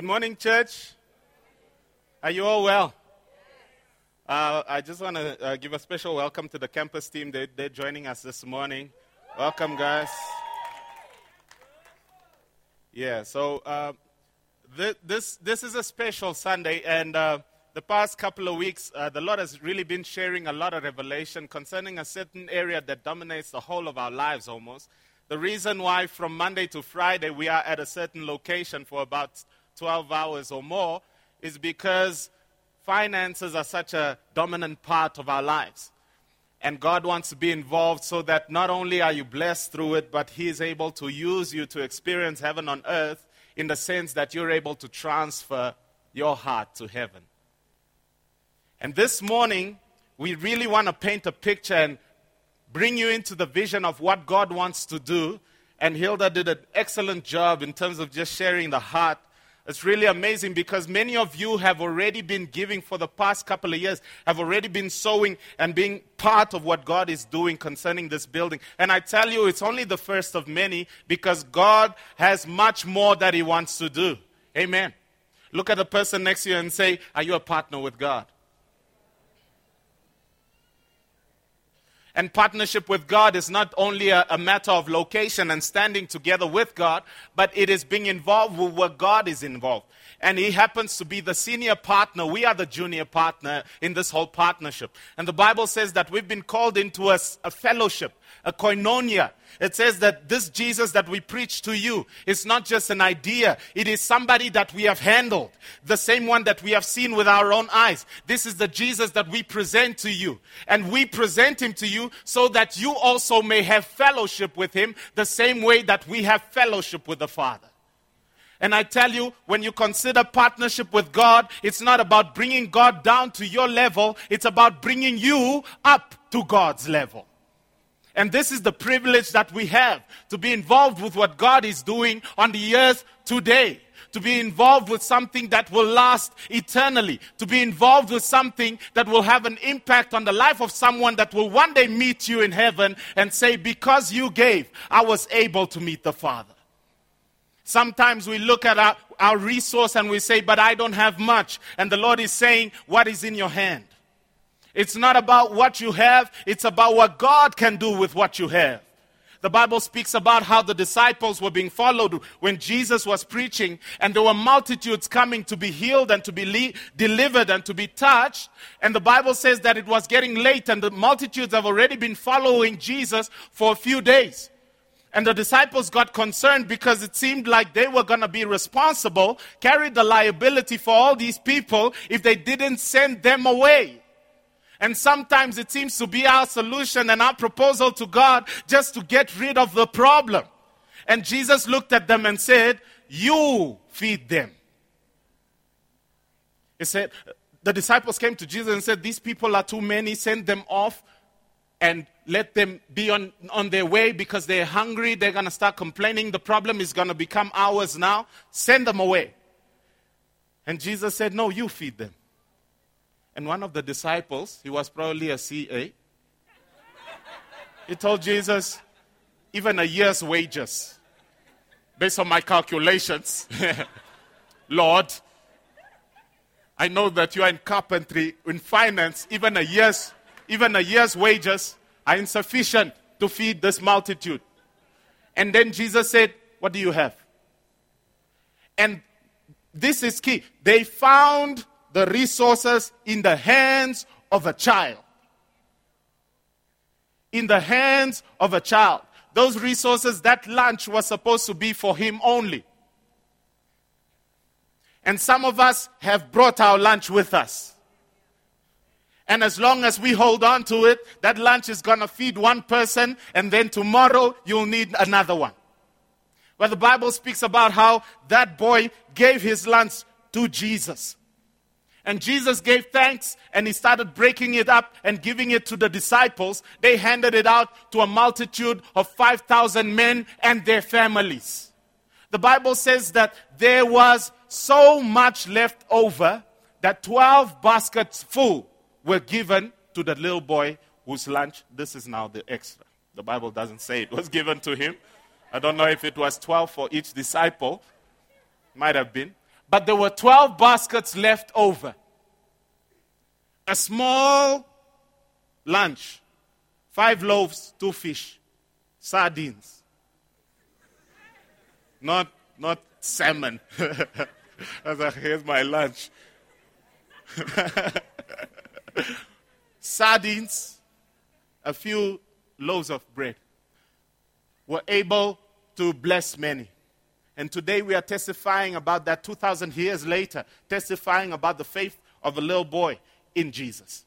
Good morning, church. Are you all well? Uh, I just want to uh, give a special welcome to the campus team. They, they're joining us this morning. Welcome, guys. Yeah, so uh, th- this, this is a special Sunday, and uh, the past couple of weeks, uh, the Lord has really been sharing a lot of revelation concerning a certain area that dominates the whole of our lives almost. The reason why from Monday to Friday we are at a certain location for about 12 hours or more is because finances are such a dominant part of our lives. And God wants to be involved so that not only are you blessed through it, but He is able to use you to experience heaven on earth in the sense that you're able to transfer your heart to heaven. And this morning, we really want to paint a picture and bring you into the vision of what God wants to do. And Hilda did an excellent job in terms of just sharing the heart. It's really amazing because many of you have already been giving for the past couple of years, have already been sowing and being part of what God is doing concerning this building. And I tell you, it's only the first of many because God has much more that He wants to do. Amen. Look at the person next to you and say, Are you a partner with God? And partnership with God is not only a, a, matter of location and standing together with God, but it is being involved with where God is involved. And He happens to be the senior partner. We are the junior partner in this whole partnership. And the Bible says that we've been called into a, a fellowship, a koinonia. It says that this Jesus that we preach to you is not just an idea, it is somebody that we have handled, the same one that we have seen with our own eyes. This is the Jesus that we present to you. And we present him to you so that you also may have fellowship with him the same way that we have fellowship with the Father. And I tell you, when you consider partnership with God, it's not about bringing God down to your level, it's about bringing you up to God's level. And this is the privilege that we have to be involved with what God is doing on the earth today. To be involved with something that will last eternally. To be involved with something that will have an impact on the life of someone that will one day meet you in heaven and say, Because you gave, I was able to meet the Father. Sometimes we look at our, our resource and we say, But I don't have much. And the Lord is saying, What is in your hand? It's not about what you have, it's about what God can do with what you have. The Bible speaks about how the disciples were being followed when Jesus was preaching, and there were multitudes coming to be healed and to be le- delivered and to be touched. And the Bible says that it was getting late, and the multitudes have already been following Jesus for a few days. And the disciples got concerned because it seemed like they were going to be responsible, carry the liability for all these people if they didn't send them away. And sometimes it seems to be our solution and our proposal to God just to get rid of the problem. And Jesus looked at them and said, You feed them. He said, The disciples came to Jesus and said, These people are too many, send them off and let them be on, on their way because they're hungry. They're going to start complaining. The problem is going to become ours now. Send them away. And Jesus said, No, you feed them. And one of the disciples, he was probably a CA, he told Jesus, even a year's wages, based on my calculations, Lord, I know that you are in carpentry, in finance, even a year's, even a year's wages are insufficient to feed this multitude. And then Jesus said, What do you have? And this is key. They found the resources in the hands of a child. In the hands of a child. Those resources, that lunch was supposed to be for him only. And some of us have brought our lunch with us. And as long as we hold on to it, that lunch is going to feed one person, and then tomorrow you'll need another one. But the Bible speaks about how that boy gave his lunch to Jesus. And Jesus gave thanks and he started breaking it up and giving it to the disciples. They handed it out to a multitude of 5,000 men and their families. The Bible says that there was so much left over that 12 baskets full were given to the little boy whose lunch, this is now the extra. The Bible doesn't say it was given to him. I don't know if it was 12 for each disciple. Might have been. But there were 12 baskets left over. A small lunch, five loaves, two fish, sardines. Not, not salmon. I like, here's my lunch. Sardines, a few loaves of bread were able to bless many. And today we are testifying about that 2,000 years later, testifying about the faith of a little boy in Jesus.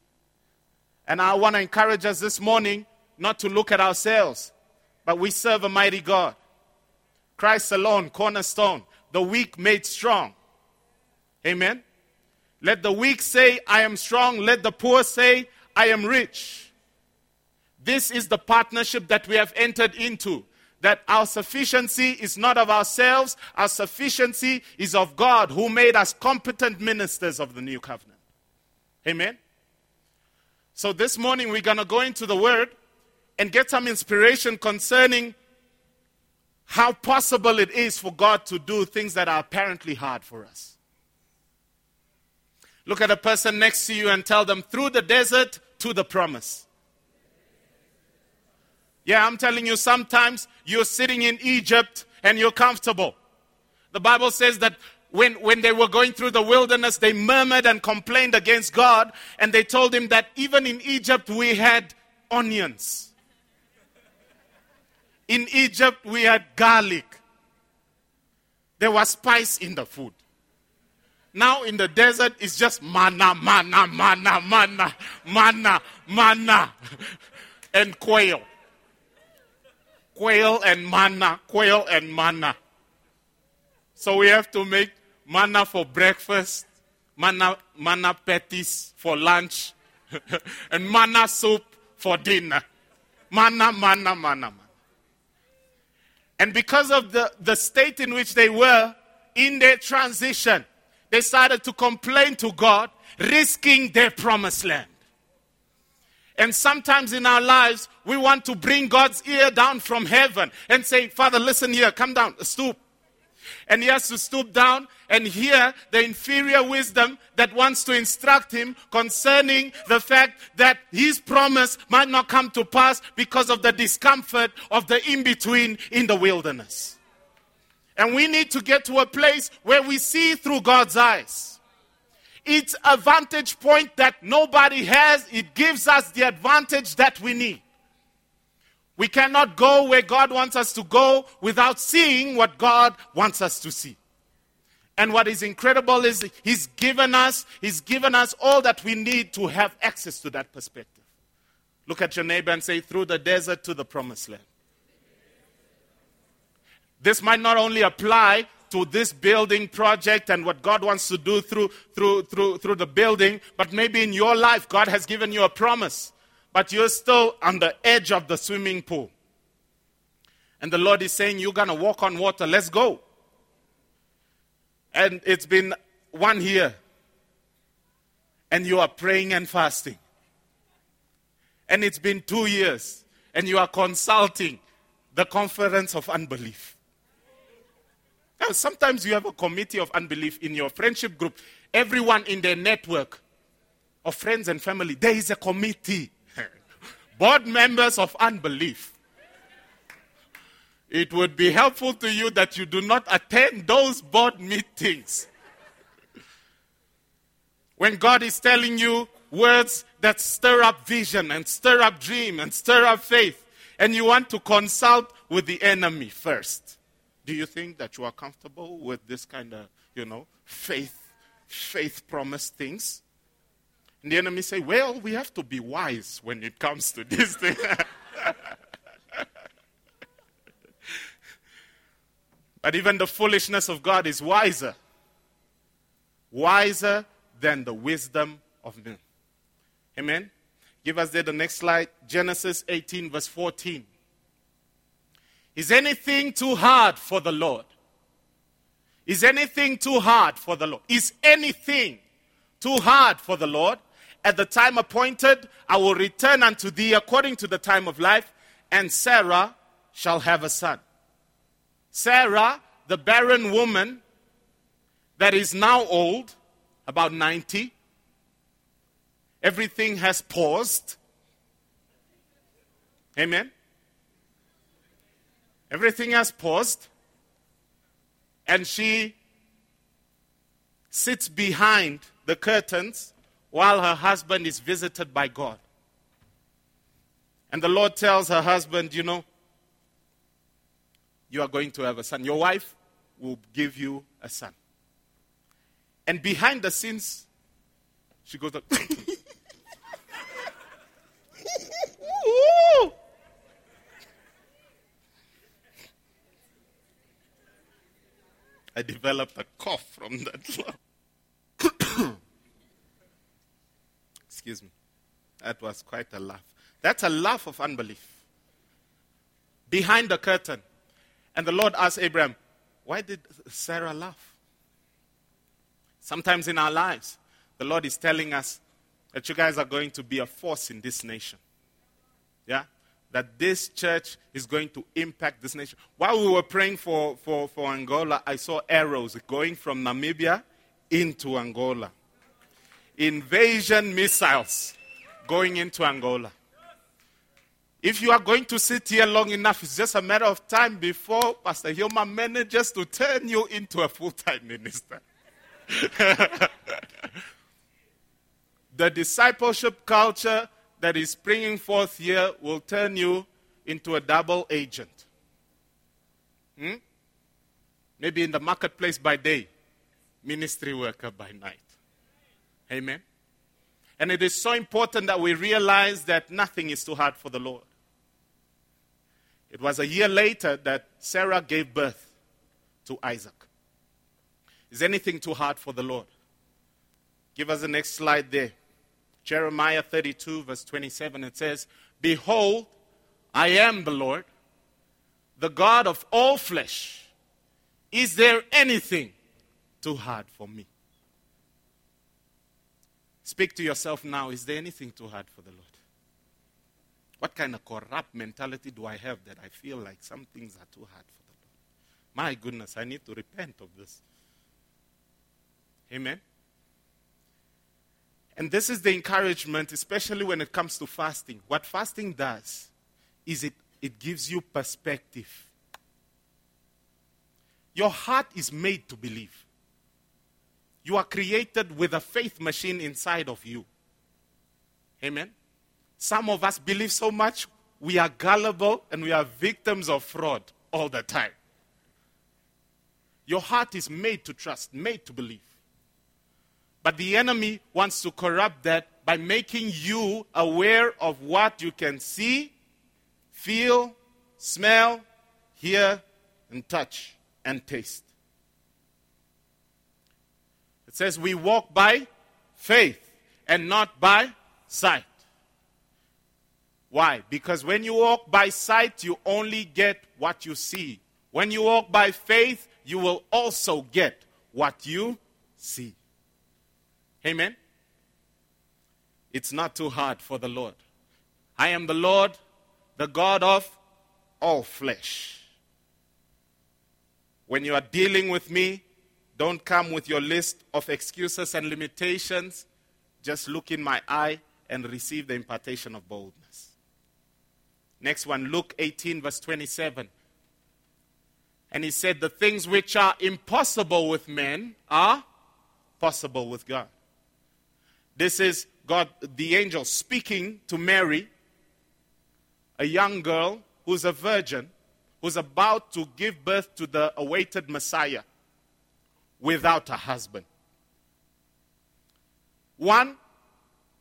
And I want to encourage us this morning not to look at ourselves, but we serve a mighty God. Christ alone, cornerstone, the weak made strong. Amen. Let the weak say, I am strong. Let the poor say, I am rich. This is the partnership that we have entered into. That our sufficiency is not of ourselves, our sufficiency is of God who made us competent ministers of the new covenant. Amen. So this morning we're going to go into the Word and get some inspiration concerning how possible it is for God to do things that are apparently hard for us. Look at a person next to you and tell them, through the desert to the promise. Yeah, I'm telling you, sometimes you're sitting in Egypt and you're comfortable. The Bible says that when, when they were going through the wilderness, they murmured and complained against God, and they told him that even in Egypt we had onions. In Egypt we had garlic. There was spice in the food. Now in the desert, it's just manna, manna, manna, manna, manna, manna, and quail. Quail and manna, quail and manna. So we have to make manna for breakfast, manna, manna patties for lunch, and manna soup for dinner. Manna, manna, manna, manna. And because of the, the state in which they were in their transition, they started to complain to God, risking their promised land. And sometimes in our lives, we want to bring God's ear down from heaven and say, Father, listen here, come down, stoop. And he has to stoop down and hear the inferior wisdom that wants to instruct him concerning the fact that his promise might not come to pass because of the discomfort of the in between in the wilderness. And we need to get to a place where we see through God's eyes. It's a vantage point that nobody has. It gives us the advantage that we need. We cannot go where God wants us to go without seeing what God wants us to see. And what is incredible is He's given us, He's given us all that we need to have access to that perspective. Look at your neighbor and say, through the desert to the promised land. This might not only apply to this building project and what God wants to do through, through, through, through the building, but maybe in your life, God has given you a promise, but you're still on the edge of the swimming pool. And the Lord is saying, You're going to walk on water. Let's go. And it's been one year. And you are praying and fasting. And it's been two years. And you are consulting the conference of unbelief. Sometimes you have a committee of unbelief in your friendship group. Everyone in their network of friends and family, there is a committee. Board members of unbelief. It would be helpful to you that you do not attend those board meetings. When God is telling you words that stir up vision and stir up dream and stir up faith, and you want to consult with the enemy first. Do you think that you are comfortable with this kind of, you know, faith, faith promise things? And the enemy say, well, we have to be wise when it comes to this thing. but even the foolishness of God is wiser. Wiser than the wisdom of men. Amen. Give us there the next slide. Genesis 18, verse 14. Is anything too hard for the Lord? Is anything too hard for the Lord? Is anything too hard for the Lord? At the time appointed, I will return unto thee according to the time of life, and Sarah shall have a son. Sarah, the barren woman, that is now old, about 90. Everything has paused. Amen. Everything has paused. And she sits behind the curtains while her husband is visited by God. And the Lord tells her husband, You know, you are going to have a son. Your wife will give you a son. And behind the scenes, she goes, I developed a cough from that laugh. Excuse me. That was quite a laugh. That's a laugh of unbelief. Behind the curtain. And the Lord asked Abraham, Why did Sarah laugh? Sometimes in our lives, the Lord is telling us that you guys are going to be a force in this nation. Yeah? That this church is going to impact this nation. While we were praying for, for, for Angola, I saw arrows going from Namibia into Angola. Invasion missiles going into Angola. If you are going to sit here long enough, it's just a matter of time before Pastor Hilma manages to turn you into a full time minister. the discipleship culture that is springing forth here will turn you into a double agent. Hmm? Maybe in the marketplace by day, ministry worker by night. Amen. And it is so important that we realize that nothing is too hard for the Lord. It was a year later that Sarah gave birth to Isaac. Is anything too hard for the Lord? Give us the next slide there. Jeremiah 32, verse 27, it says, Behold, I am the Lord, the God of all flesh. Is there anything too hard for me? Speak to yourself now. Is there anything too hard for the Lord? What kind of corrupt mentality do I have that I feel like some things are too hard for the Lord? My goodness, I need to repent of this. Amen. And this is the encouragement, especially when it comes to fasting. What fasting does is it, it gives you perspective. Your heart is made to believe. You are created with a faith machine inside of you. Amen. Some of us believe so much, we are gullible and we are victims of fraud all the time. Your heart is made to trust, made to believe. But the enemy wants to corrupt that by making you aware of what you can see, feel, smell, hear, and touch and taste. It says we walk by faith and not by sight. Why? Because when you walk by sight, you only get what you see. When you walk by faith, you will also get what you see. Amen? It's not too hard for the Lord. I am the Lord, the God of all flesh. When you are dealing with me, don't come with your list of excuses and limitations. Just look in my eye and receive the impartation of boldness. Next one, Luke 18, verse 27. And he said, The things which are impossible with men are possible with God. This is God, the angel, speaking to Mary, a young girl who's a virgin, who's about to give birth to the awaited Messiah without a husband. One,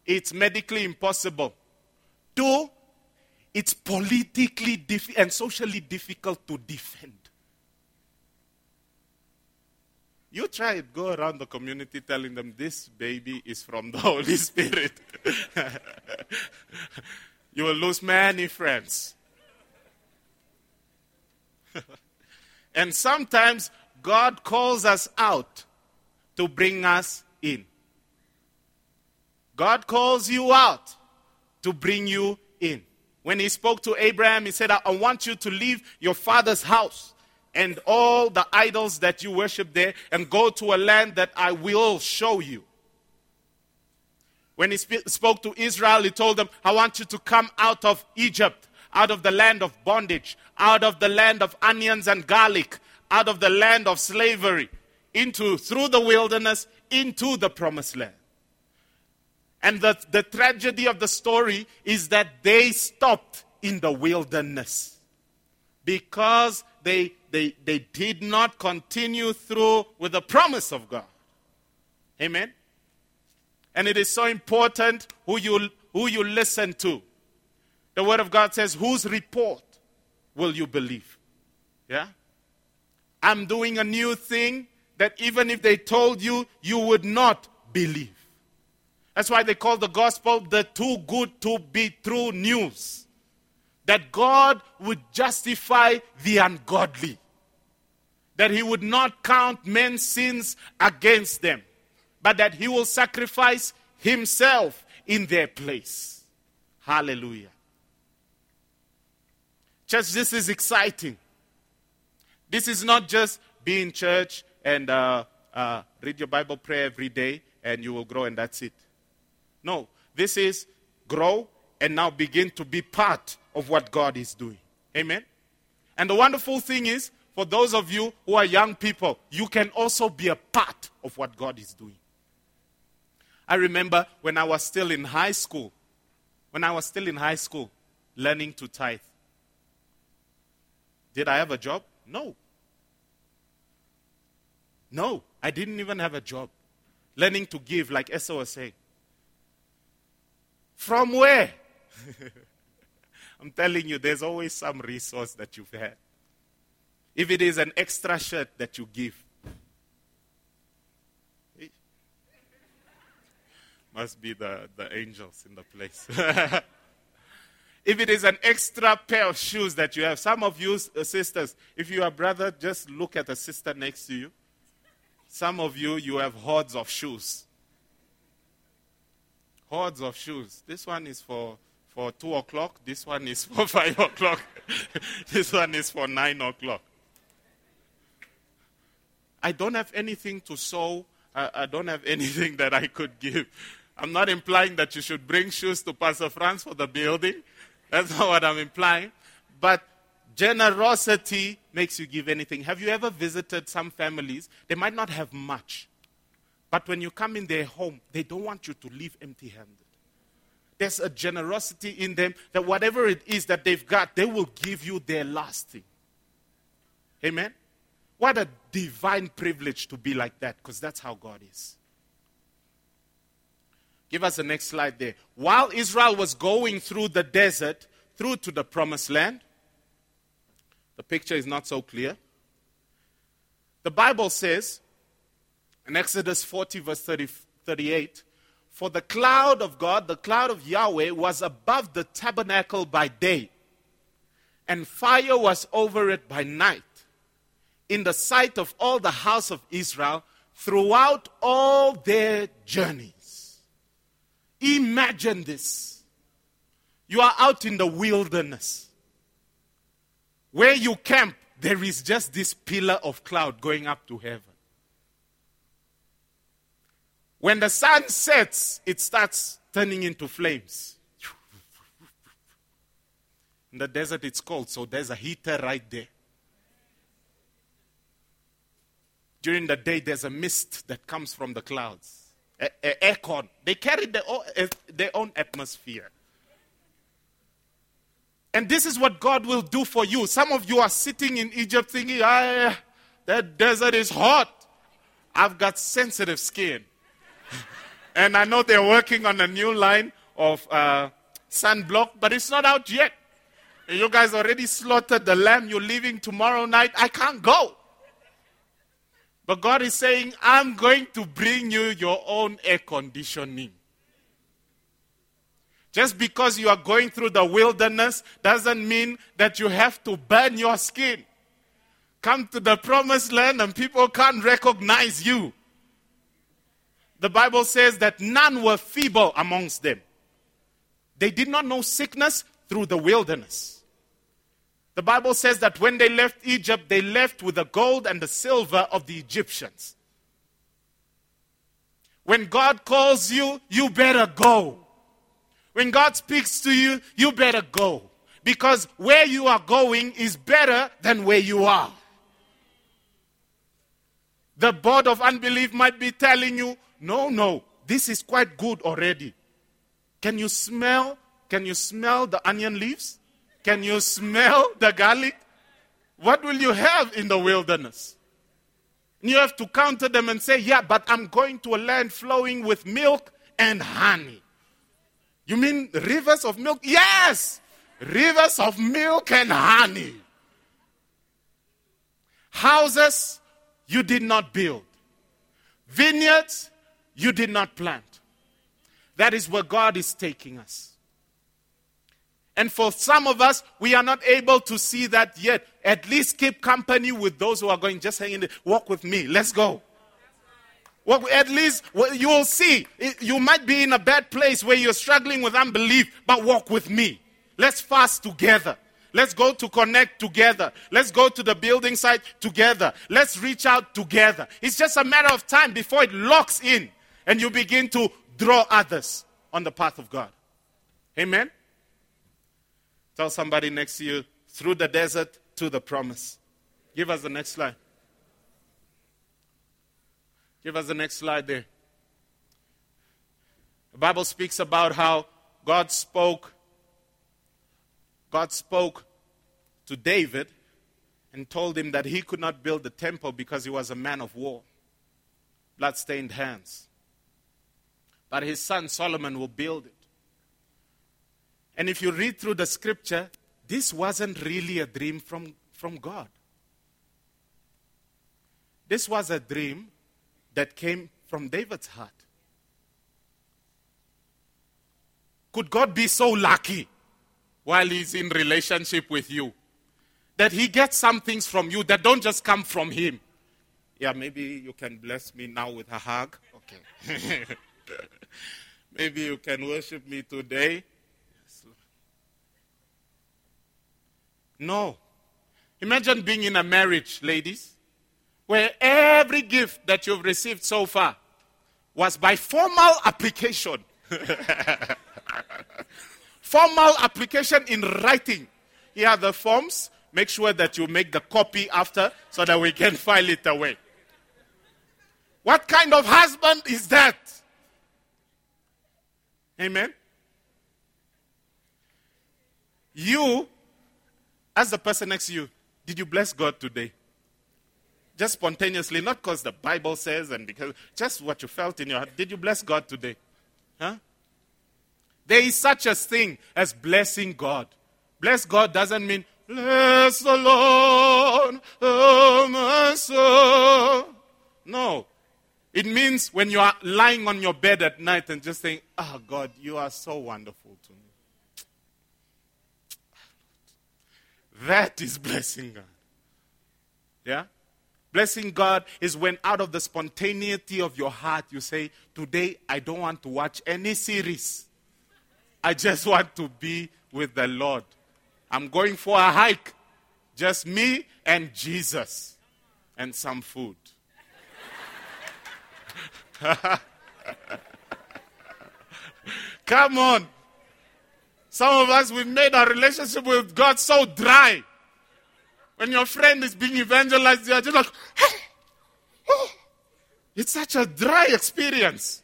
it's medically impossible. Two, it's politically and socially difficult to defend. You try it, go around the community telling them this baby is from the Holy Spirit. you will lose many friends. and sometimes God calls us out to bring us in. God calls you out to bring you in. When he spoke to Abraham, he said, I want you to leave your father's house and all the idols that you worship there and go to a land that I will show you. When he sp- spoke to Israel, he told them, I want you to come out of Egypt, out of the land of bondage, out of the land of onions and garlic, out of the land of slavery, into through the wilderness into the promised land. And the, the tragedy of the story is that they stopped in the wilderness because they, they, they did not continue through with the promise of God. Amen? And it is so important who you, who you listen to. The Word of God says, Whose report will you believe? Yeah? I'm doing a new thing that even if they told you, you would not believe. That's why they call the gospel the too good to be true news. That God would justify the ungodly. That He would not count men's sins against them. But that He will sacrifice Himself in their place. Hallelujah. Church, this is exciting. This is not just being church and uh, uh, read your Bible, pray every day, and you will grow, and that's it. No, this is grow and now begin to be part of what God is doing. Amen? And the wonderful thing is, for those of you who are young people, you can also be a part of what God is doing. I remember when I was still in high school, when I was still in high school, learning to tithe. Did I have a job? No. No, I didn't even have a job. Learning to give, like Esther was saying. From where? I'm telling you, there's always some resource that you've had. If it is an extra shirt that you give, must be the, the angels in the place. if it is an extra pair of shoes that you have, some of you uh, sisters, if you are brother, just look at a sister next to you. Some of you, you have hordes of shoes hordes of shoes. This one is for, for 2 o'clock. This one is for 5 o'clock. this one is for 9 o'clock. I don't have anything to sow. I, I, don't have anything that I could give. I'm not implying that you should bring shoes to Pastor Franz for the building. That's not what I'm implying. But generosity makes you give anything. Have you ever visited some families? They might not have much, but when you come in their home, they don't want you to leave empty handed. There's a generosity in them that whatever it is that they've got, they will give you their last thing. Amen? What a divine privilege to be like that, because that's how God is. Give us the next slide there. While Israel was going through the desert, through to the promised land, the picture is not so clear. The Bible says in Exodus 40, verse 30, 38, for the cloud of God, the cloud of Yahweh, was above the tabernacle by day, and fire was over it by night, in the sight of all the house of Israel throughout all their journeys. Imagine this. You are out in the wilderness. Where you camp, there is just this pillar of cloud going up to heaven. When the sun sets, it starts turning into flames. In the desert, it's cold, so there's a heater right there. During the day, there's a mist that comes from the clouds. Aircon. They carry their own, their own atmosphere. And this is what God will do for you. Some of you are sitting in Egypt thinking, ah, that desert is hot. I've got sensitive skin. And I know they're working on a new line of uh, sunblock, but it's not out yet. You guys already slaughtered the lamb. You're leaving tomorrow night. I can't go. But God is saying, I'm going to bring you your own air conditioning. Just because you are going through the wilderness doesn't mean that you have to burn your skin. Come to the promised land and people can't recognize you the Bible says that none were feeble amongst them. They did not know sickness through the wilderness. The Bible says that when they left Egypt, they left with the gold and the silver of the Egyptians. When God calls you, you better go. When God speaks to you, you better go. Because where you are going is better than where you are. The board of unbelief might be telling you, no, no, this is quite good already. Can you smell? Can you smell the onion leaves? Can you smell the garlic? What will you have in the wilderness? You have to counter them and say, Yeah, but I'm going to a land flowing with milk and honey. You mean rivers of milk? Yes! Rivers of milk and honey. Houses you did not build, vineyards you did not plant. That is where God is taking us. And for some of us, we are not able to see that yet. At least keep company with those who are going. Just hang in there. Walk with me. Let's go. At least you will see. You might be in a bad place where you're struggling with unbelief, but walk with me. Let's fast together. Let's go to connect together. Let's go to the building site together. Let's reach out together. It's just a matter of time before it locks in and you begin to draw others on the path of God. Amen? Tell somebody next to you, through the desert to the promise. Give us the next slide. Give us the next slide there. The Bible speaks about how God spoke God spoke to David and told him that he could not build the temple because he was a man of war, blood-stained hands. But his son Solomon will build it. And if you read through the scripture, this wasn't really a dream from, from God. This was a dream that came from David's heart. Could God be so lucky while he's in relationship with you that he gets some things from you that don't just come from him? Yeah, maybe you can bless me now with a hug. Okay. maybe you can worship me today No. Imagine being in a marriage, ladies, where every gift that you've received so far was by formal application. formal application in writing. Here are the forms. Make sure that you make the copy after so that we can file it away. What kind of husband is that? Amen. You as the person next to you, did you bless God today? Just spontaneously, not because the Bible says and because just what you felt in your heart. Did you bless God today? Huh? There is such a thing as blessing God. Bless God doesn't mean bless the Lord, oh my soul. No. It means when you are lying on your bed at night and just saying, Oh God, you are so wonderful to me. That is blessing God. Yeah? Blessing God is when out of the spontaneity of your heart you say, Today I don't want to watch any series. I just want to be with the Lord. I'm going for a hike. Just me and Jesus and some food. Come on. Some of us, we've made our relationship with God so dry. When your friend is being evangelized, you're just like, oh, it's such a dry experience.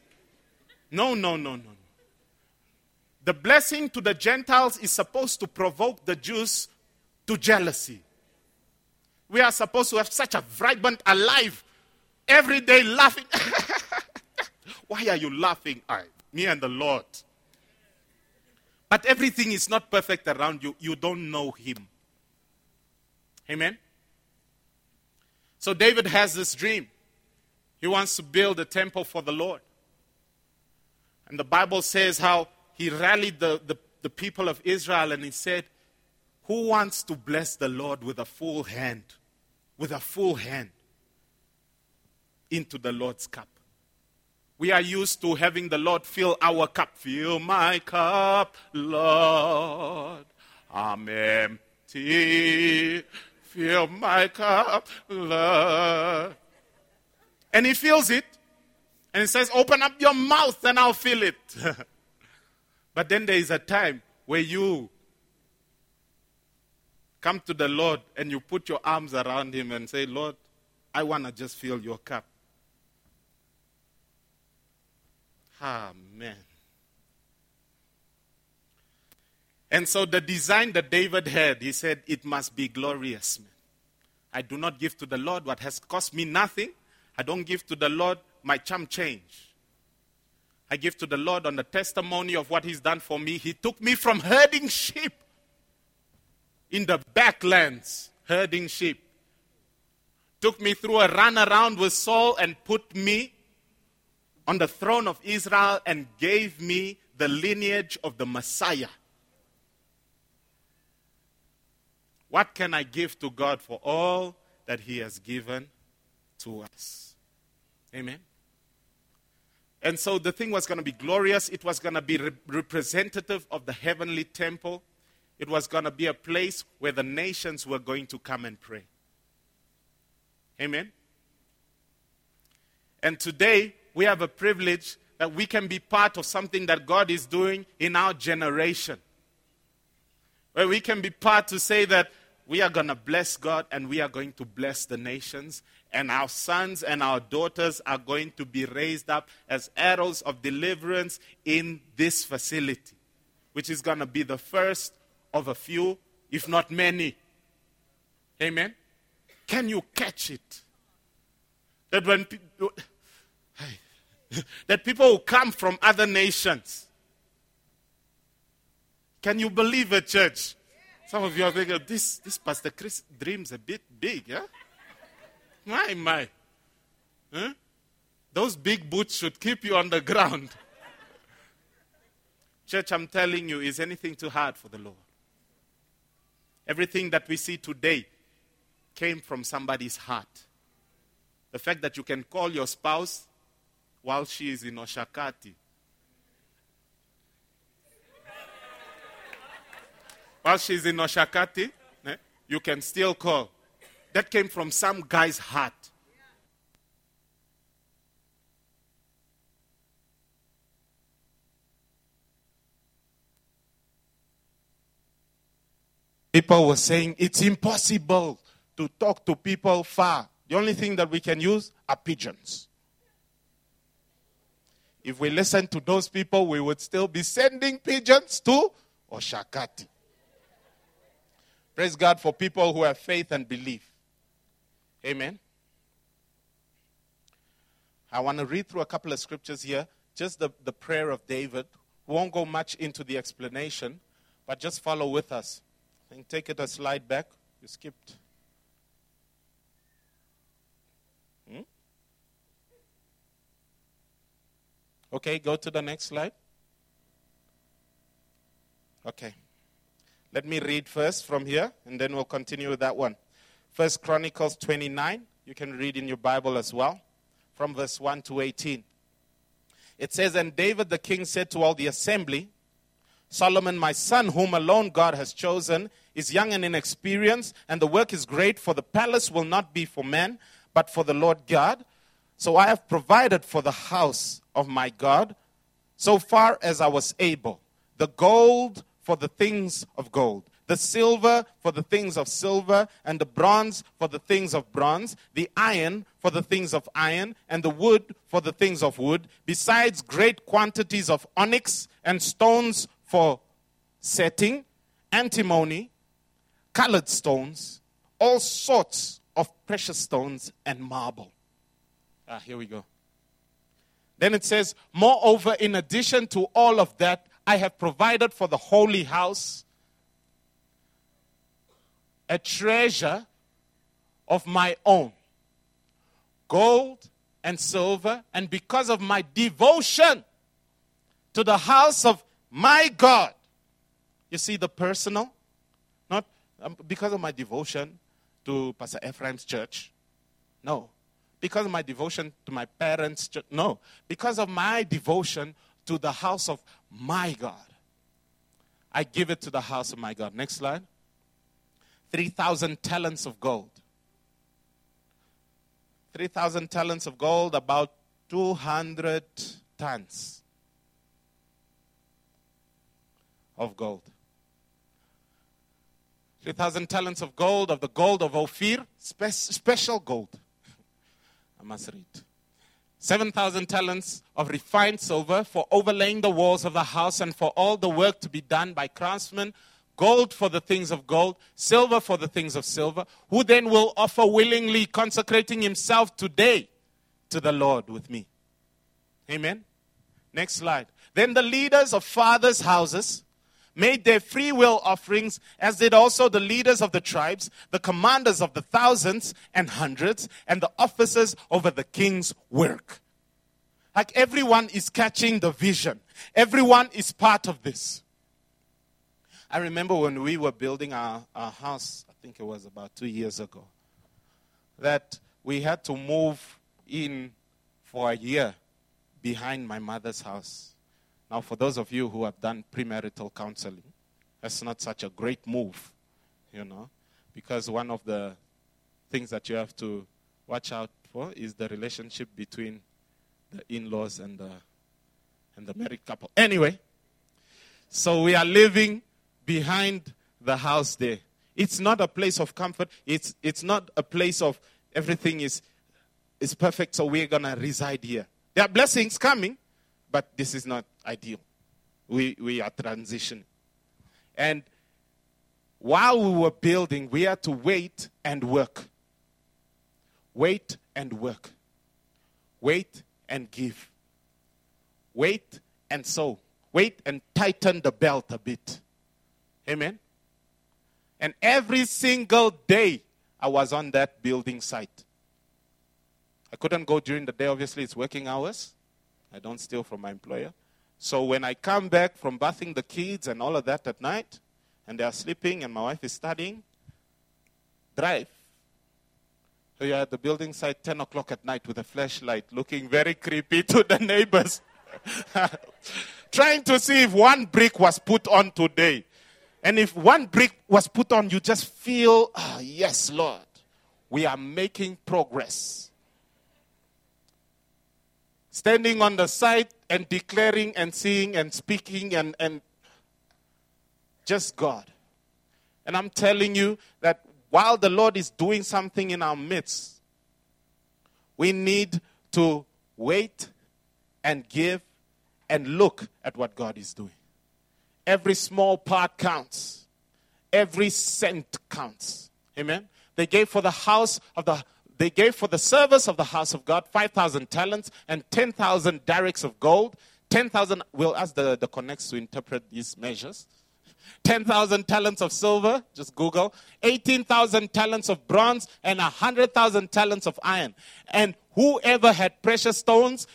No, no, no, no. The blessing to the Gentiles is supposed to provoke the Jews to jealousy. We are supposed to have such a vibrant, alive, everyday laughing. Why are you laughing? I, me and the Lord. But everything is not perfect around you. You don't know Him. Amen? So David has this dream. He wants to build a temple for the Lord. And the Bible says how he rallied the, the, the people of Israel and he said, Who wants to bless the Lord with a full hand? With a full hand into the Lord's cup. We are used to having the Lord fill our cup. Fill my cup, Lord. Amen. empty. Fill my cup, Lord. And he fills it. And he says, Open up your mouth and I'll fill it. but then there is a time where you come to the Lord and you put your arms around him and say, Lord, I want to just fill your cup. Amen. And so the design that David had, he said, it must be glorious. Man. I do not give to the Lord what has cost me nothing. I don't give to the Lord my chump change. I give to the Lord on the testimony of what He's done for me. He took me from herding sheep in the backlands, herding sheep. Took me through a run around with Saul and put me on the throne of Israel and gave me the lineage of the Messiah. What can I give to God for all that He has given to us? Amen. And so the thing was going to be glorious. It was going to be re- representative of the heavenly temple. It was going to be a place where the nations were going to come and pray. Amen. And today, we have a privilege that we can be part of something that God is doing in our generation. Where we can be part to say that we are going to bless God and we are going to bless the nations. And our sons and our daughters are going to be raised up as arrows of deliverance in this facility, which is going to be the first of a few, if not many. Amen? Can you catch it? That when people, that people who come from other nations, can you believe it, church? Some of you are thinking, this, this Pastor Chris dreams a bit big, yeah? My, my. Huh? Those big boots should keep you on the ground. Church, I'm telling you, is anything too hard for the Lord? Everything that we see today came from somebody's heart. The fact that you can call your spouse while she is in Oshakati while she's in Oshakati, eh, you can still call. That came from some guy's heart. People were saying it's impossible to talk to people far. The only thing that we can use are pigeons. If we listen to those people, we would still be sending pigeons to Oshakati. Praise God for people who have faith and belief. Amen. I want to read through a couple of scriptures here. Just the, the prayer of David. We won't go much into the explanation, but just follow with us. And take it a slide back. You skipped. Okay, go to the next slide. Okay. Let me read first from here, and then we'll continue with that one. First Chronicles 29. You can read in your Bible as well, from verse 1 to 18. It says, And David the king said to all the assembly, Solomon, my son, whom alone God has chosen, is young and inexperienced, and the work is great, for the palace will not be for men, but for the Lord God. So I have provided for the house of my God so far as I was able the gold for the things of gold, the silver for the things of silver, and the bronze for the things of bronze, the iron for the things of iron, and the wood for the things of wood, besides great quantities of onyx and stones for setting, antimony, colored stones, all sorts of precious stones, and marble. Ah, here we go. Then it says, Moreover, in addition to all of that, I have provided for the holy house a treasure of my own gold and silver, and because of my devotion to the house of my God. You see the personal? Not um, because of my devotion to Pastor Ephraim's church. No. Because of my devotion to my parents' No. Because of my devotion to the house of my God. I give it to the house of my God. Next slide. 3,000 talents of gold. 3,000 talents of gold, about 200 tons of gold. 3,000 talents of gold, of the gold of Ophir, spe- special gold. I must read. 7,000 talents of refined silver for overlaying the walls of the house and for all the work to be done by craftsmen, gold for the things of gold, silver for the things of silver, who then will offer willingly, consecrating himself today to the Lord with me. Amen. Next slide. Then the leaders of fathers' houses made their free will offerings, as did also the leaders of the tribes, the commanders of the thousands and hundreds, and the officers over the king's work. Like everyone is catching the vision, everyone is part of this. I remember when we were building our, our house, I think it was about two years ago, that we had to move in for a year behind my mother's house. Now, for those of you who have done premarital counseling, that's not such a great move, you know, because one of the things that you have to watch out for is the relationship between the in laws and the, and the married couple. Anyway, so we are living behind the house there. It's not a place of comfort, it's, it's not a place of everything is, is perfect, so we're to reside here. There are blessings coming, but this is not ideal. We, we are transitioning. And while we were building, we had to wait and work. Wait and work. Wait and give. Wait and sow. Wait and tighten the belt a bit. Amen. And every single day I was on that building site. I couldn't go during the day, obviously, it's working hours. I don't steal from my employer. So when I come back from bathing the kids and all of that at night, and they are sleeping and my wife is studying, drive. So you're at the building site 10 o'clock at night with a flashlight, looking very creepy to the neighbors. Trying to see if one brick was put on today. And if one brick was put on, you just feel, oh, yes, Lord, we are making progress. Standing on the side and declaring and seeing and speaking and, and just God. And I'm telling you that while the Lord is doing something in our midst, we need to wait and give and look at what God is doing. Every small part counts. Every cent counts. Amen. They gave for the house of the they gave for the service of the house of God 5,000 talents and 10,000 darics of gold. 10,000, we'll ask the, the connects to interpret these measures. 10,000 talents of silver, just Google. 18,000 talents of bronze and 100,000 talents of iron. And whoever had precious stones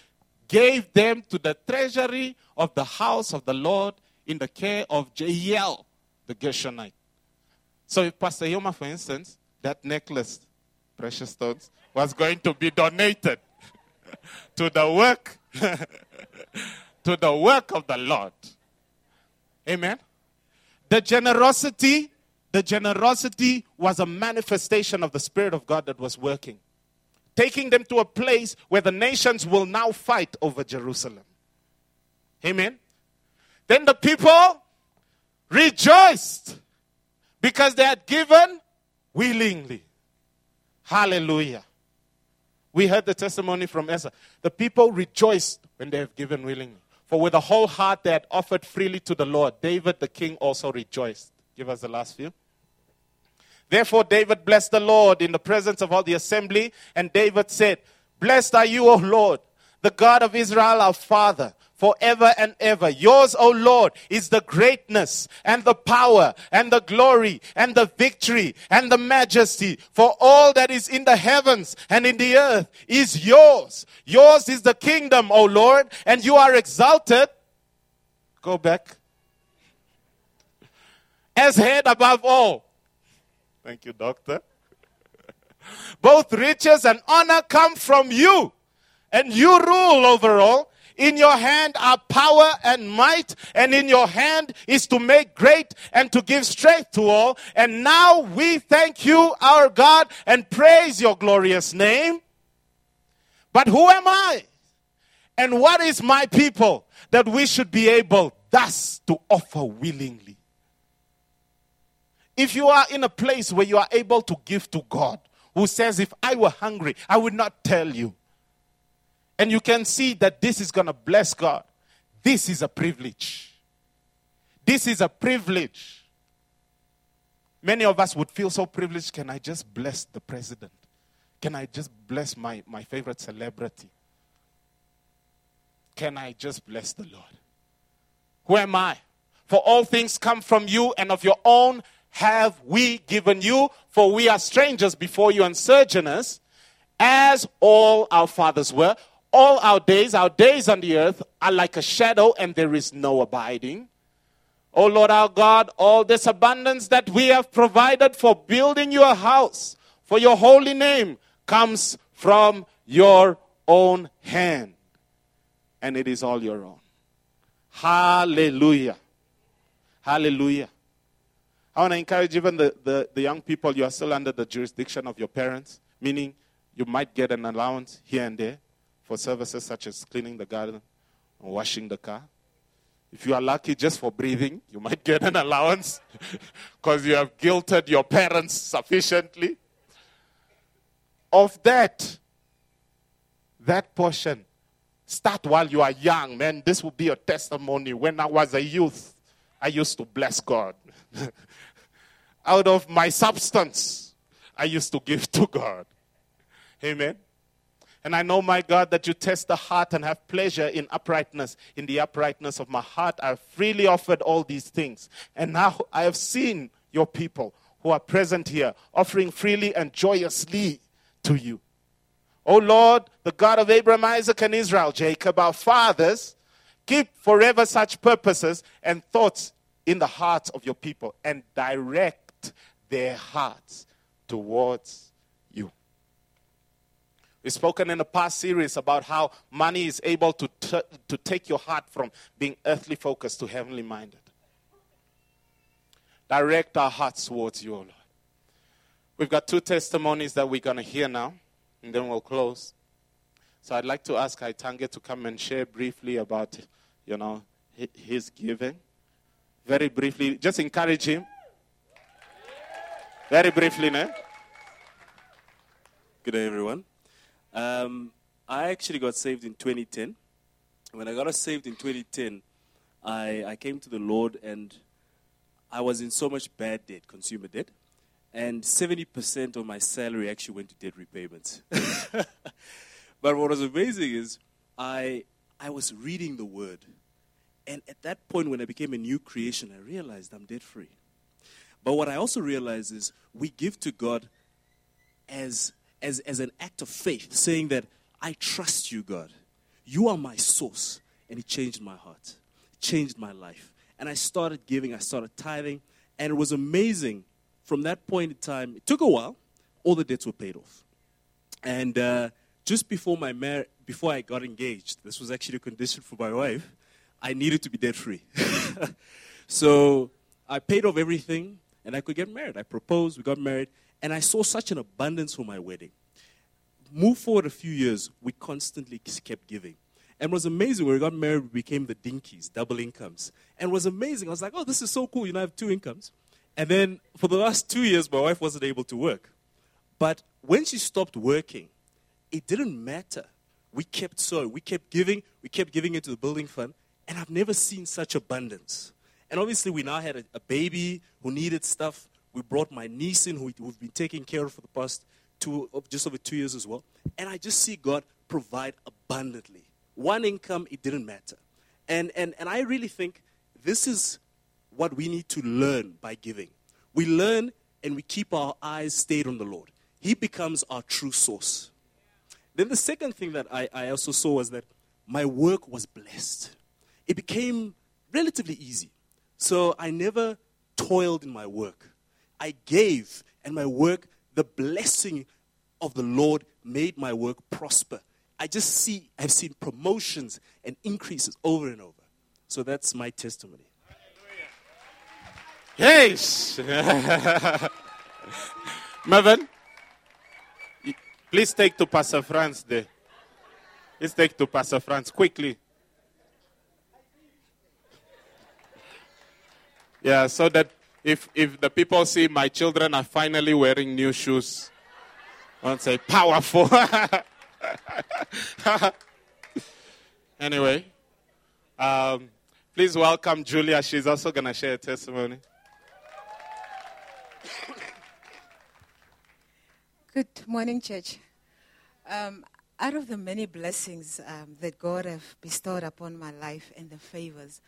gave them to the treasury of the house of the Lord in the care of Jehiel, the Gershonite. So if Pastor Yoma, for instance, that necklace, precious stones, was going to be donated to the work, to the work of the Lord. Amen. The generosity, the generosity was a manifestation of the Spirit of God that was working, taking them to a place where the nations will now fight over Jerusalem. Amen. Then the people rejoiced because they had given willingly. Hallelujah. We heard the testimony from Esther. The people rejoiced when they have given willingly. For with a whole heart they had offered freely to the Lord. David the king also rejoiced. Give us the last few. Therefore, David blessed the Lord in the presence of all the assembly. And David said, Blessed are you, O Lord, the God of Israel, our Father forever and ever. Yours, O Lord, is the greatness and the power and the glory and the victory and the majesty. For all that is in the heavens and in the earth is yours. Yours is the kingdom, O Lord, and you are exalted. Go back. As head above all. Thank you, doctor. Both riches and honor come from you, and you rule over all In your hand are power and might, and in your hand is to make great and to give strength to all. And now we thank you, our God, and praise your glorious name. But who am I? And what is my people that we should be able thus to offer willingly? If you are in a place where you are able to give to God, who says, If I were hungry, I would not tell you. And you can see that this is going to bless God. This is a privilege. This is a privilege. Many of us would feel so privileged. Can I just bless the president? Can I just bless my, my favorite celebrity? Can I just bless the Lord? Who am I? For all things come from you, and of your own have we given you, for we are strangers before you and sojourners, as all our fathers were. All our days, our days on the earth, are like a shadow, and there is no abiding. O Lord our God, all this abundance that we have provided for building your house, for your holy name, comes from your own hand. And it is all your own. Hallelujah. Hallelujah. I want to encourage even the, the, the young people, you are still under the jurisdiction of your parents, meaning you might get an allowance here and there for services such as cleaning the garden or washing the car. If you are lucky just for breathing, you might get an allowance because you have guilted your parents sufficiently. Of that, that portion, start while you are young, man. This will be your testimony. When I was a youth, I used to bless God. out of my substance, I used to give to God. Amen. And I know, my God, that you test the heart and have pleasure in uprightness. In the uprightness of my heart, I've freely offered all these things. And now I have seen your people who are present here offering freely and joyously to you. O Lord, the God of Abraham, Isaac, and Israel, Jacob, our fathers, keep forever such purposes and thoughts in the hearts of your people and direct their hearts towards. We've spoken in the past series about how money is able to, t- to take your heart from being earthly focused to heavenly minded. Direct our hearts towards you, O Lord. We've got two testimonies that we're going to hear now, and then we'll close. So I'd like to ask Aitange to come and share briefly about, you know, his giving. Very briefly, just encourage him. Very briefly, no? Good day, everyone. Um, I actually got saved in 2010. When I got saved in 2010, I, I came to the Lord and I was in so much bad debt, consumer debt, and 70% of my salary actually went to debt repayments. but what was amazing is I, I was reading the Word. And at that point, when I became a new creation, I realized I'm debt free. But what I also realized is we give to God as, as, as an act of faith, saying that I trust you, God. You are my source. And it changed my heart, changed my life. And I started giving, I started tithing, and it was amazing. From that point in time, it took a while, all the debts were paid off. And uh, just before my mar- before I got engaged, this was actually a condition for my wife, I needed to be debt free. so I paid off everything and I could get married. I proposed, we got married, and I saw such an abundance for my wedding. Move forward a few years, we constantly kept giving. And it was amazing when we got married, we became the dinkies, double incomes. And it was amazing. I was like, oh, this is so cool. You know, I have two incomes. And then for the last two years, my wife wasn't able to work. But when she stopped working, it didn't matter. We kept sowing, we kept giving, we kept giving into the building fund, and I've never seen such abundance. And obviously, we now had a, a baby who needed stuff. We brought my niece in, who we've been taking care of for the past two, just over two years as well. And I just see God provide abundantly. One income, it didn't matter. And, and, and I really think this is what we need to learn by giving. We learn and we keep our eyes stayed on the Lord. He becomes our true source. Then the second thing that I, I also saw was that my work was blessed. It became relatively easy. So I never toiled in my work. I gave, and my work, the blessing of the Lord made my work prosper. I just see, I've seen promotions and increases over and over. So that's my testimony. Yes. Mervyn, please take to Pastor France there. Let's take to Pastor France quickly. Yeah, so that if, if the people see my children are finally wearing new shoes, I won't say powerful. anyway, um, please welcome Julia. She's also going to share a testimony. Good morning, church. Um, out of the many blessings um, that God have bestowed upon my life and the favors,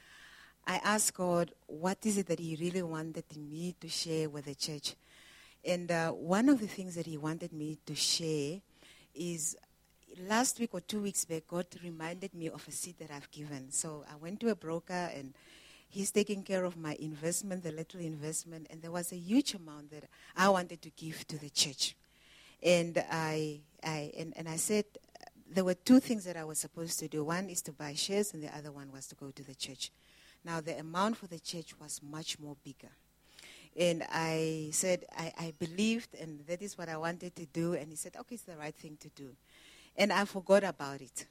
I asked God, what is it that He really wanted me to share with the church? And uh, one of the things that He wanted me to share is last week or two weeks back, God reminded me of a seed that I've given. So I went to a broker and he's taking care of my investment, the little investment, and there was a huge amount that I wanted to give to the church. And I, I, and, and I said, there were two things that I was supposed to do. One is to buy shares, and the other one was to go to the church. Now, the amount for the church was much more bigger. And I said, I, I believed, and that is what I wanted to do. And he said, okay, it's the right thing to do. And I forgot about it.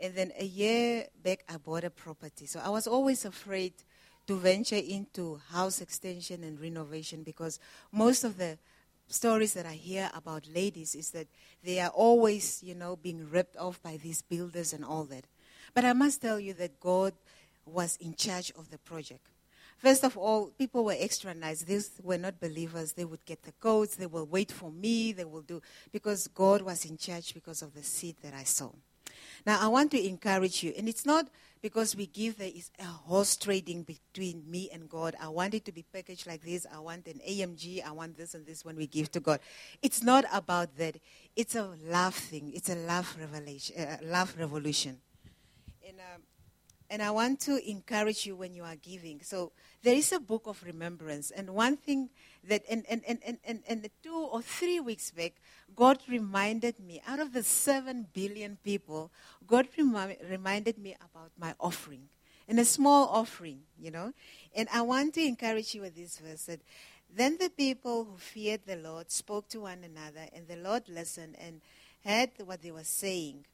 And then a year back, I bought a property. So I was always afraid to venture into house extension and renovation because most of the stories that I hear about ladies is that they are always, you know, being ripped off by these builders and all that. But I must tell you that God was in charge of the project. First of all, people were extra nice. These were not believers. They would get the codes. They will wait for me. They will do, because God was in charge because of the seed that I saw. Now, I want to encourage you, and it's not because we give there is a horse trading between me and God. I want it to be packaged like this. I want an AMG. I want this and this when we give to God. It's not about that. It's a love thing. It's a love revelation, uh, love revolution. And, um, and I want to encourage you when you are giving. So there is a book of remembrance. And one thing that, and, and, and, and, and, and two or three weeks back, God reminded me, out of the seven billion people, God remi- reminded me about my offering. And a small offering, you know. And I want to encourage you with this verse that then the people who feared the Lord spoke to one another, and the Lord listened and heard what they were saying.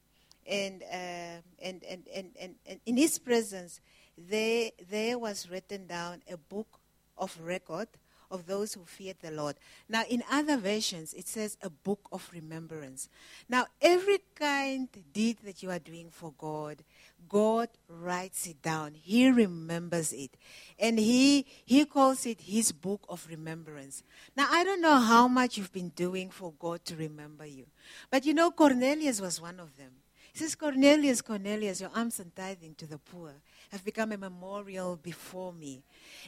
And, uh, and, and, and, and in his presence, there, there was written down a book of record of those who feared the Lord. Now, in other versions, it says a book of remembrance. Now, every kind deed that you are doing for God, God writes it down. He remembers it. And he, he calls it his book of remembrance. Now, I don't know how much you've been doing for God to remember you. But you know, Cornelius was one of them. He says, Cornelius, Cornelius, your alms and tithing to the poor have become a memorial before me.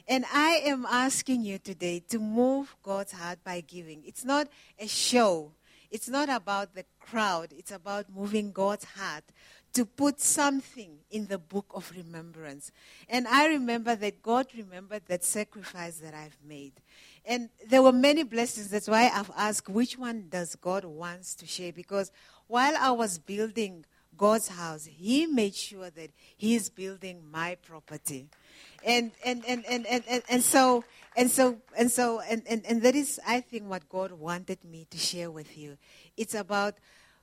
And I am asking you today to move God's heart by giving. It's not a show, it's not about the crowd, it's about moving God's heart to put something in the book of remembrance. And I remember that God remembered that sacrifice that I've made. And there were many blessings. That's why I've asked which one does God wants to share? Because while I was building God's house, He made sure that He is building my property. And and, and, and, and, and, and so and so and so and, and, and that is I think what God wanted me to share with you. It's about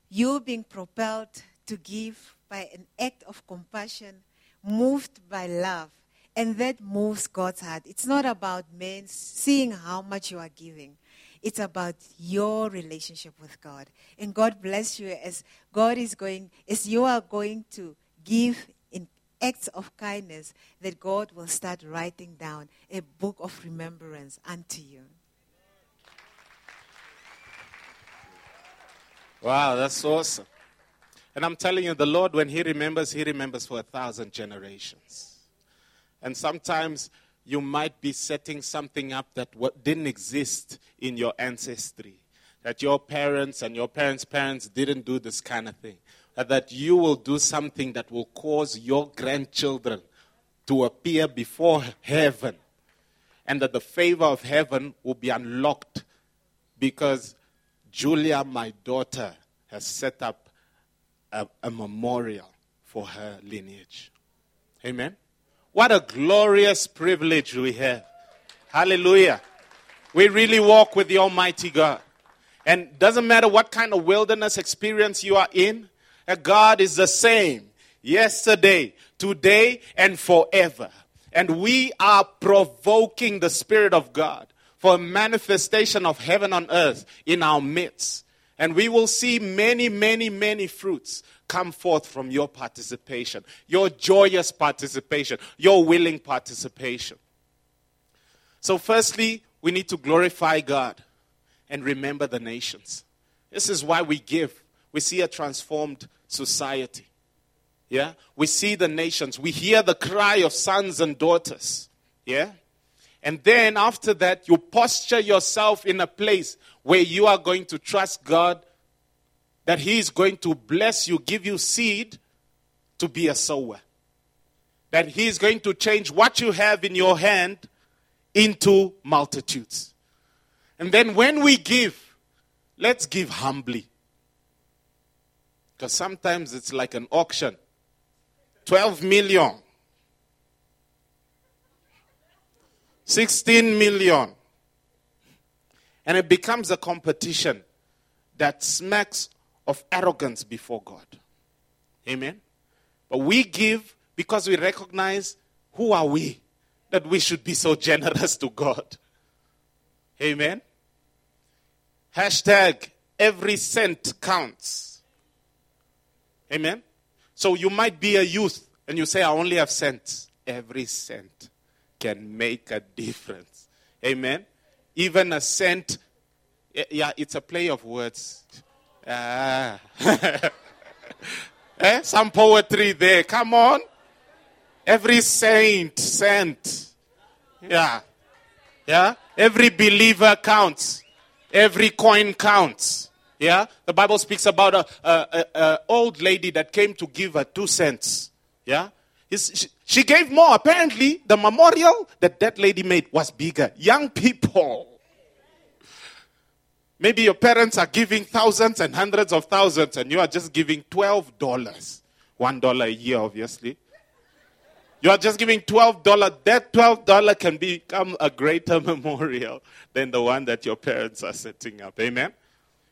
you being propelled to give by an act of compassion, moved by love. And that moves God's heart. It's not about men seeing how much you are giving. It's about your relationship with God. And God bless you as God is going, as you are going to give in acts of kindness, that God will start writing down a book of remembrance unto you. Wow, that's awesome. And I'm telling you, the Lord, when He remembers, He remembers for a thousand generations. And sometimes you might be setting something up that didn't exist in your ancestry. That your parents and your parents' parents didn't do this kind of thing. That you will do something that will cause your grandchildren to appear before heaven. And that the favor of heaven will be unlocked because Julia, my daughter, has set up a, a memorial for her lineage. Amen. What a glorious privilege we have. Hallelujah. We really walk with the Almighty God. And doesn't matter what kind of wilderness experience you are in, uh, God is the same yesterday, today, and forever. And we are provoking the Spirit of God for a manifestation of heaven on earth in our midst. And we will see many, many, many fruits come forth from your participation, your joyous participation, your willing participation. So, firstly, we need to glorify God and remember the nations. This is why we give. We see a transformed society. Yeah? We see the nations. We hear the cry of sons and daughters. Yeah? And then after that, you posture yourself in a place where you are going to trust God that He is going to bless you, give you seed to be a sower. That He is going to change what you have in your hand into multitudes. And then when we give, let's give humbly. Because sometimes it's like an auction 12 million, 16 million. And it becomes a competition that smacks of arrogance before God. Amen. But we give because we recognize who are we that we should be so generous to God. Amen. Hashtag every cent counts. Amen. So you might be a youth and you say, I only have cents. Every cent can make a difference. Amen. Even a cent, yeah, it's a play of words. Ah. eh? Some poetry there. Come on. Every saint, saint. Yeah. Yeah. Every believer counts. Every coin counts. Yeah. The Bible speaks about a, a, a, a old lady that came to give her two cents. Yeah. She, she gave more. Apparently, the memorial that that lady made was bigger. Young people. Maybe your parents are giving thousands and hundreds of thousands, and you are just giving $12. $1 a year, obviously. You are just giving $12. That $12 can become a greater memorial than the one that your parents are setting up. Amen?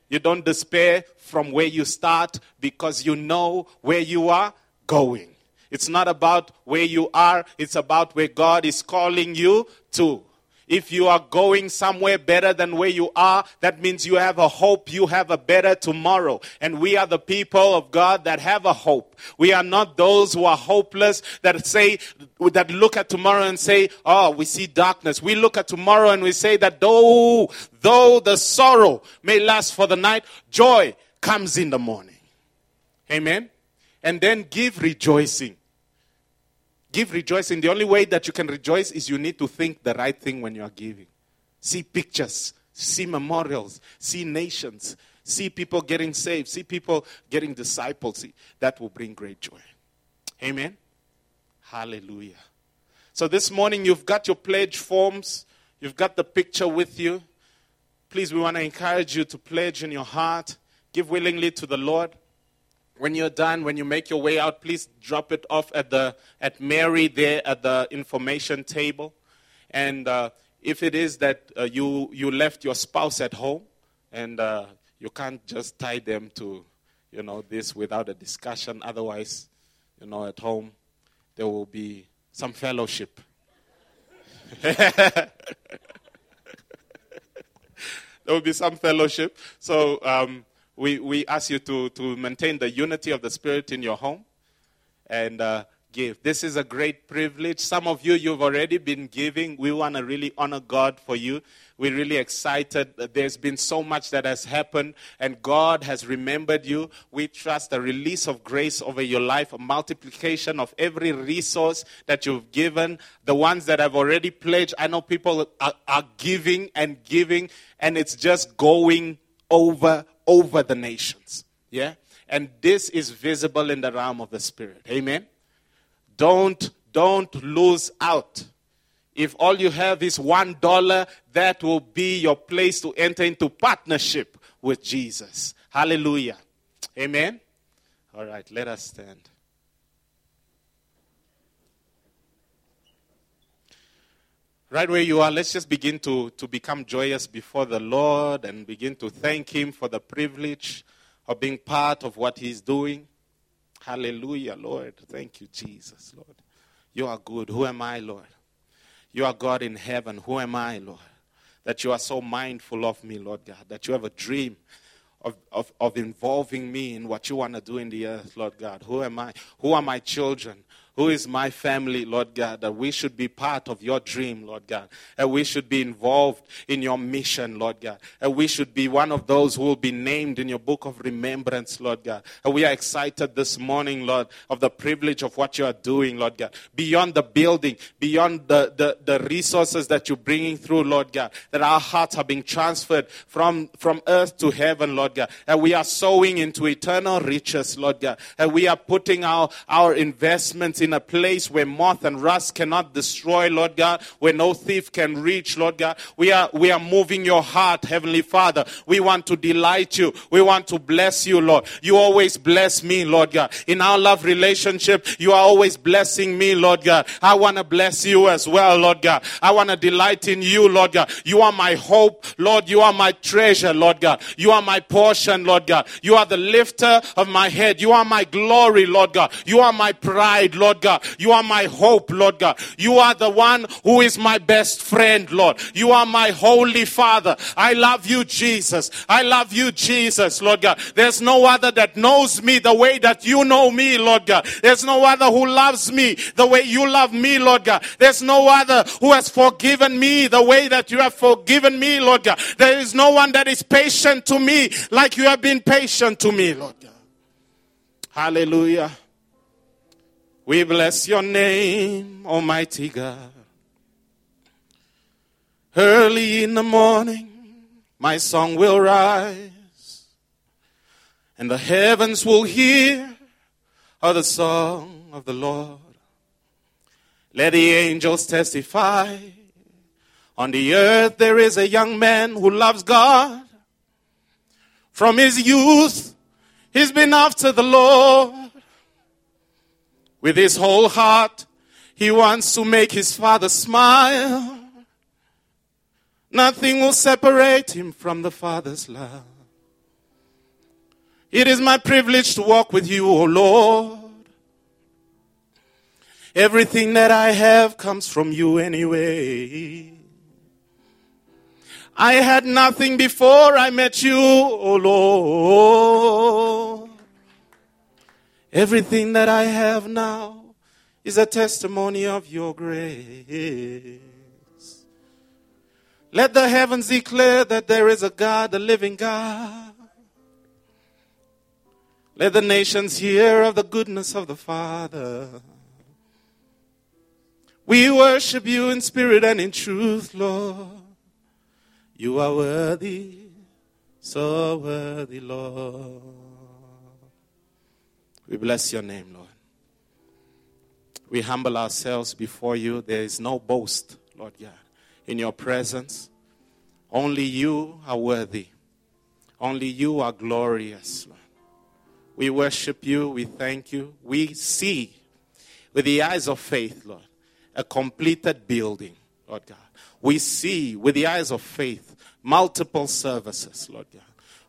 You don't despair from where you start because you know where you are going. It's not about where you are, it's about where God is calling you to. If you are going somewhere better than where you are, that means you have a hope, you have a better tomorrow. And we are the people of God that have a hope. We are not those who are hopeless that say, that look at tomorrow and say, oh, we see darkness. We look at tomorrow and we say that though, though the sorrow may last for the night, joy comes in the morning. Amen. And then give rejoicing. Give rejoicing. The only way that you can rejoice is you need to think the right thing when you are giving. See pictures, see memorials, see nations, see people getting saved, see people getting disciples. See, that will bring great joy. Amen. Hallelujah. So this morning you've got your pledge forms, you've got the picture with you. Please, we want to encourage you to pledge in your heart, give willingly to the Lord when you're done, when you make your way out, please drop it off at the at Mary there at the information table. And uh, if it is that uh, you you left your spouse at home, and uh, you can't just tie them to, you know, this without a discussion. Otherwise, you know, at home there will be some fellowship. there will be some fellowship. So. Um, we, we ask you to, to maintain the unity of the Spirit in your home and uh, give. This is a great privilege. Some of you, you've already been giving. We want to really honor God for you. We're really excited. There's been so much that has happened, and God has remembered you. We trust a release of grace over your life, a multiplication of every resource that you've given. The ones that have already pledged, I know people are, are giving and giving, and it's just going over over the nations. Yeah? And this is visible in the realm of the spirit. Amen. Don't don't lose out. If all you have is one dollar, that will be your place to enter into partnership with Jesus. Hallelujah. Amen. All right, let us stand. Right where you are, let's just begin to, to become joyous before the Lord and begin to thank Him for the privilege of being part of what He's doing. Hallelujah, Lord. Thank you, Jesus, Lord. You are good. Who am I, Lord? You are God in heaven. Who am I, Lord? That you are so mindful of me, Lord God. That you have a dream of, of, of involving me in what you want to do in the earth, Lord God. Who am I? Who are my children? Who is my family, Lord God? That we should be part of your dream, Lord God. And we should be involved in your mission, Lord God. And we should be one of those who will be named in your book of remembrance, Lord God. And we are excited this morning, Lord, of the privilege of what you are doing, Lord God. Beyond the building, beyond the, the, the resources that you're bringing through, Lord God, that our hearts are being transferred from, from earth to heaven, Lord God. And we are sowing into eternal riches, Lord God. And we are putting our, our investments in a place where moth and rust cannot destroy, Lord God, where no thief can reach, Lord God. We are, we are moving your heart, Heavenly Father. We want to delight you. We want to bless you, Lord. You always bless me, Lord God. In our love relationship, you are always blessing me, Lord God. I want to bless you as well, Lord God. I want to delight in you, Lord God. You are my hope, Lord. You are my treasure, Lord God. You are my portion, Lord God. You are the lifter of my head. You are my glory, Lord God. You are my pride, Lord God. You are my hope, Lord God. You are the one who is my best friend, Lord. You are my holy Father. I love you, Jesus. I love you, Jesus, Lord God. There's no other that knows me the way that you know me, Lord God. There's no other who loves me the way you love me, Lord God. There's no other who has forgiven me the way that you have forgiven me, Lord God. There is no one that is patient to me like you have been patient to me, Lord God. Hallelujah. We bless your name, Almighty God. Early in the morning, my song will rise, and the heavens will hear of the song of the Lord. Let the angels testify. On the earth there is a young man who loves God. From his youth, he's been after the Lord. With his whole heart, he wants to make his father smile. Nothing will separate him from the Father's love. It is my privilege to walk with you, O Lord. Everything that I have comes from you anyway. I had nothing before I met you, O Lord. Everything that I have now is a testimony of your grace. Let the heavens declare that there is a God, the living God. Let the nations hear of the goodness of the Father. We worship you in spirit and in truth, Lord. You are worthy, so worthy, Lord. We bless your name, Lord. We humble ourselves before you. There is no boast, Lord God, in your presence. Only you are worthy. Only you are glorious, Lord. We worship you. We thank you. We see with the eyes of faith, Lord, a completed building, Lord God. We see with the eyes of faith multiple services, Lord God.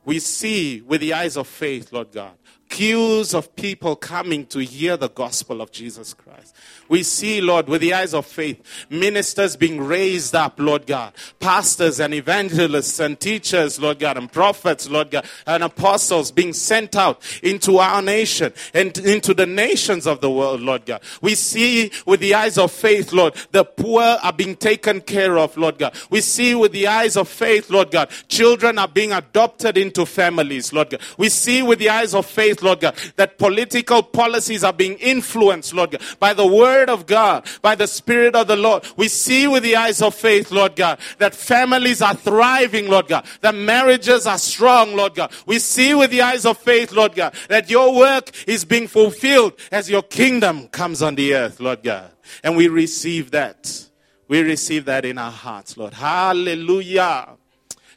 We see with the eyes of faith, Lord God, queues of people coming to hear the gospel of Jesus Christ. We see, Lord, with the eyes of faith, ministers being raised up, Lord God, pastors and evangelists and teachers, Lord God, and prophets, Lord God, and apostles being sent out into our nation and into the nations of the world, Lord God. We see with the eyes of faith, Lord, the poor are being taken care of, Lord God. We see with the eyes of faith, Lord God, children are being adopted into families, Lord God. We see with the eyes of faith, Lord God, that political policies are being influenced, Lord God, by the word of God, by the Spirit of the Lord. We see with the eyes of faith, Lord God, that families are thriving, Lord God, that marriages are strong, Lord God. We see with the eyes of faith, Lord God, that your work is being fulfilled as your kingdom comes on the earth, Lord God. And we receive that. We receive that in our hearts, Lord. Hallelujah.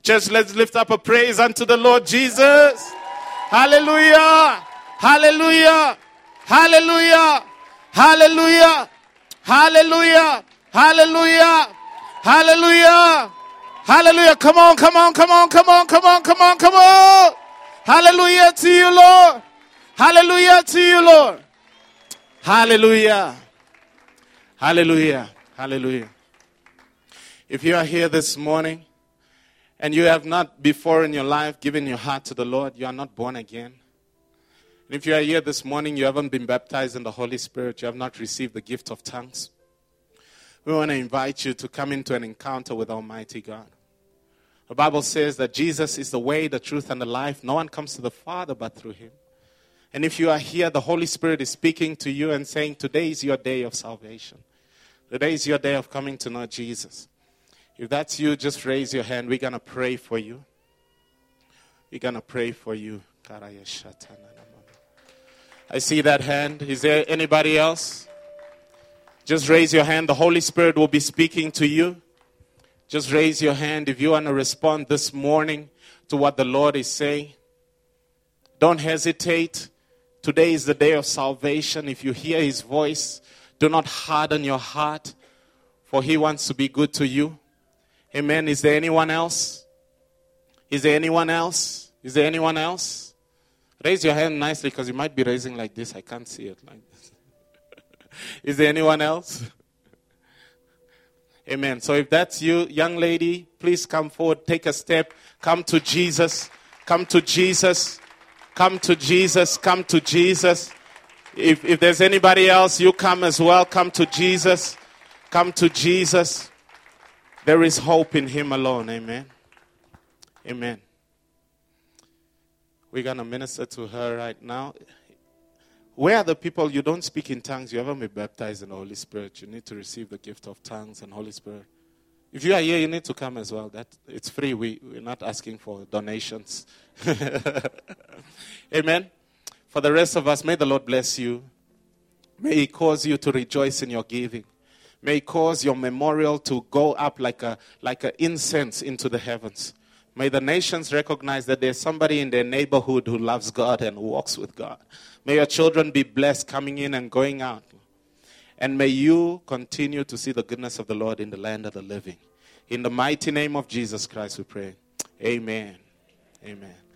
Church, let's lift up a praise unto the Lord Jesus. Hallelujah. Hallelujah. Hallelujah. Hallelujah. Hallelujah. Hallelujah. Hallelujah. Hallelujah. Come on, come on, come on, come on, come on, come on, come on. Hallelujah to you, Lord. Hallelujah to you, Lord. Hallelujah. Hallelujah. Hallelujah. If you are here this morning and you have not before in your life given your heart to the Lord, you are not born again. And if you are here this morning, you haven't been baptized in the Holy Spirit, you have not received the gift of tongues, we want to invite you to come into an encounter with Almighty God. The Bible says that Jesus is the way, the truth, and the life. No one comes to the Father but through Him. And if you are here, the Holy Spirit is speaking to you and saying, Today is your day of salvation. Today is your day of coming to know Jesus. If that's you, just raise your hand. We're going to pray for you. We're going to pray for you. I see that hand. Is there anybody else? Just raise your hand. The Holy Spirit will be speaking to you. Just raise your hand if you want to respond this morning to what the Lord is saying. Don't hesitate. Today is the day of salvation. If you hear His voice, do not harden your heart, for He wants to be good to you. Amen. Is there anyone else? Is there anyone else? Is there anyone else? Raise your hand nicely because you might be raising like this. I can't see it like this. Is there anyone else? Amen. So if that's you, young lady, please come forward, take a step, come to Jesus, come to Jesus, come to Jesus, come to Jesus. If, if there's anybody else, you come as well. Come to Jesus. Come to Jesus. There is hope in Him alone. Amen. Amen. We're going to minister to her right now. Where are the people you don't speak in tongues? You haven't been baptized in the Holy Spirit. You need to receive the gift of tongues and Holy Spirit. If you are here, you need to come as well. That it's free. We, we're not asking for donations. Amen. For the rest of us, may the Lord bless you. May He cause you to rejoice in your giving. May cause your memorial to go up like a like an incense into the heavens. May the nations recognize that there's somebody in their neighborhood who loves God and walks with God. May your children be blessed coming in and going out. And may you continue to see the goodness of the Lord in the land of the living. In the mighty name of Jesus Christ, we pray. Amen. Amen.